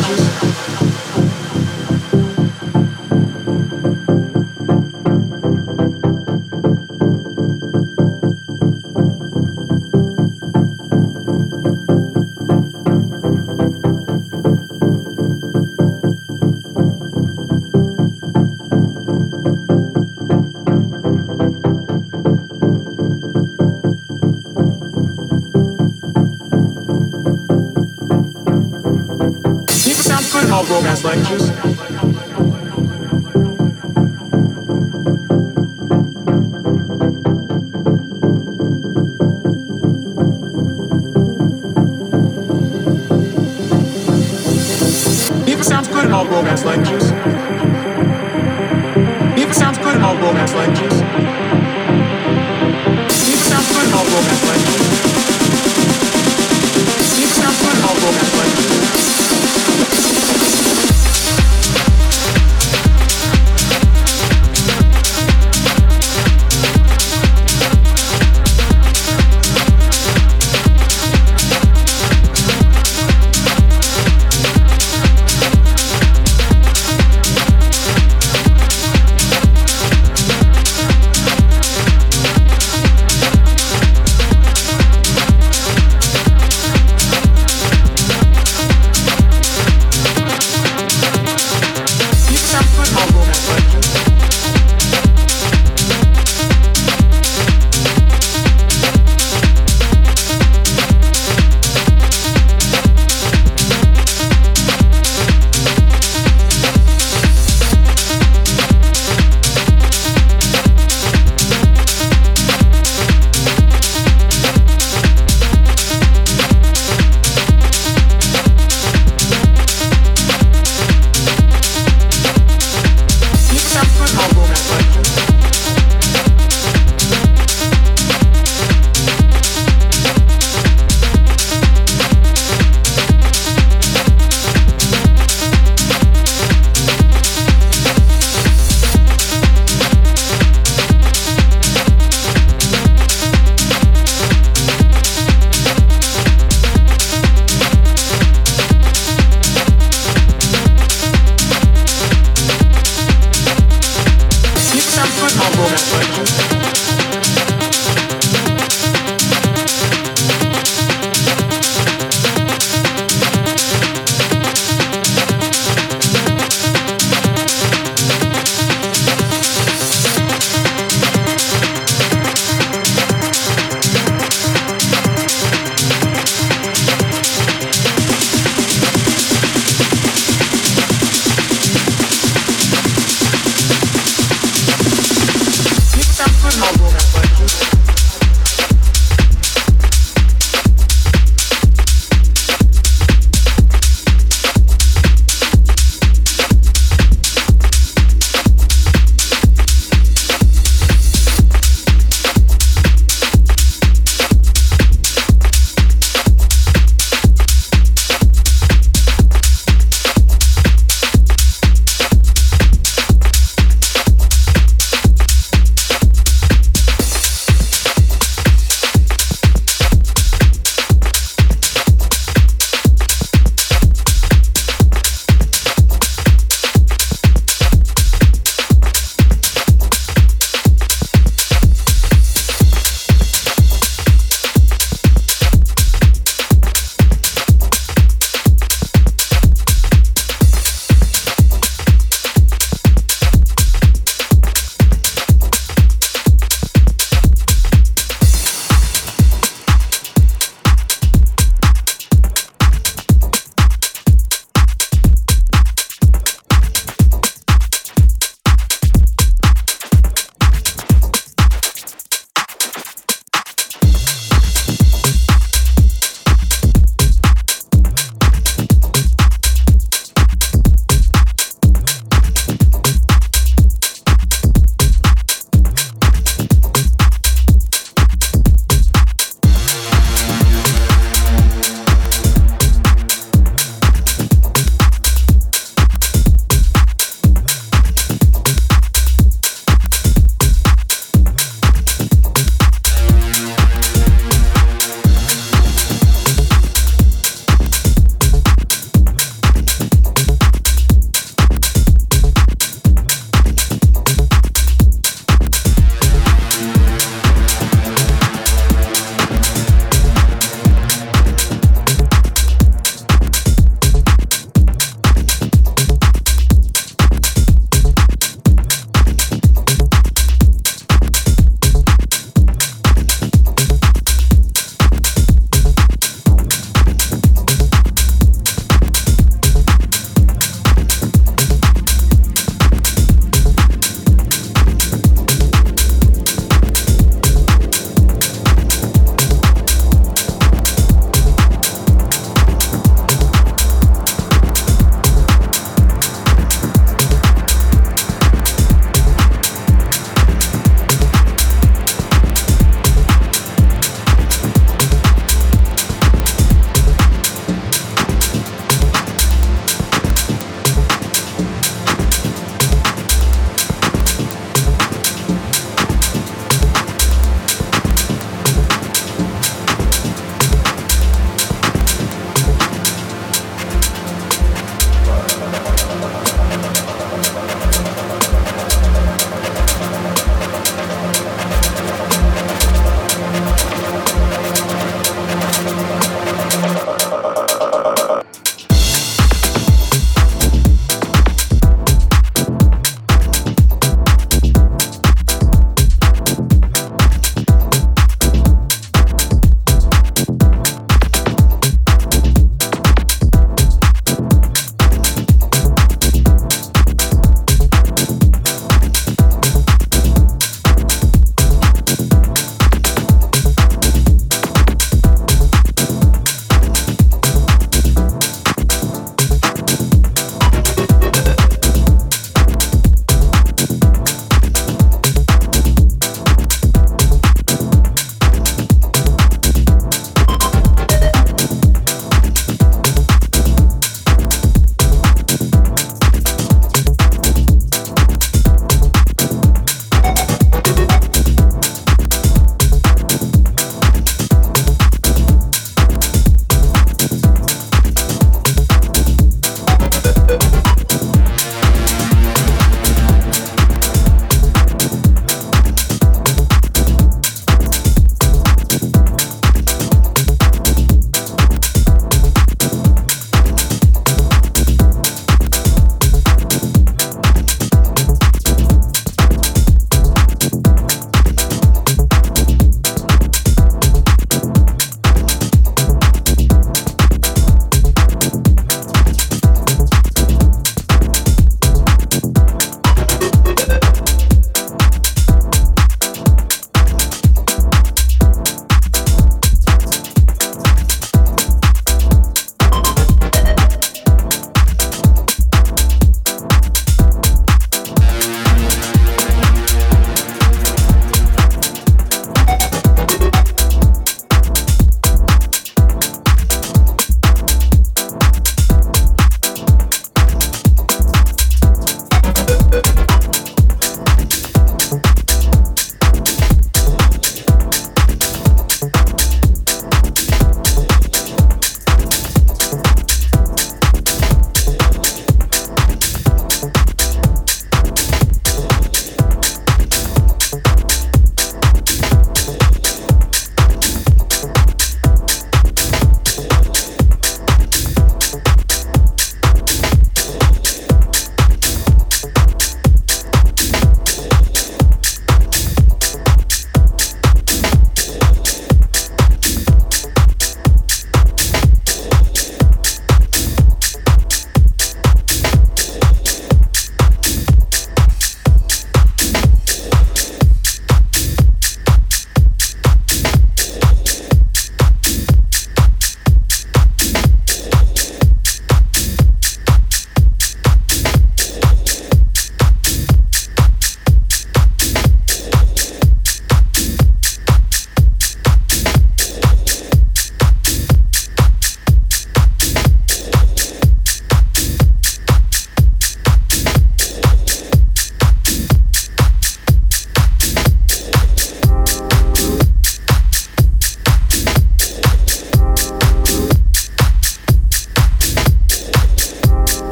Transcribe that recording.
hold romance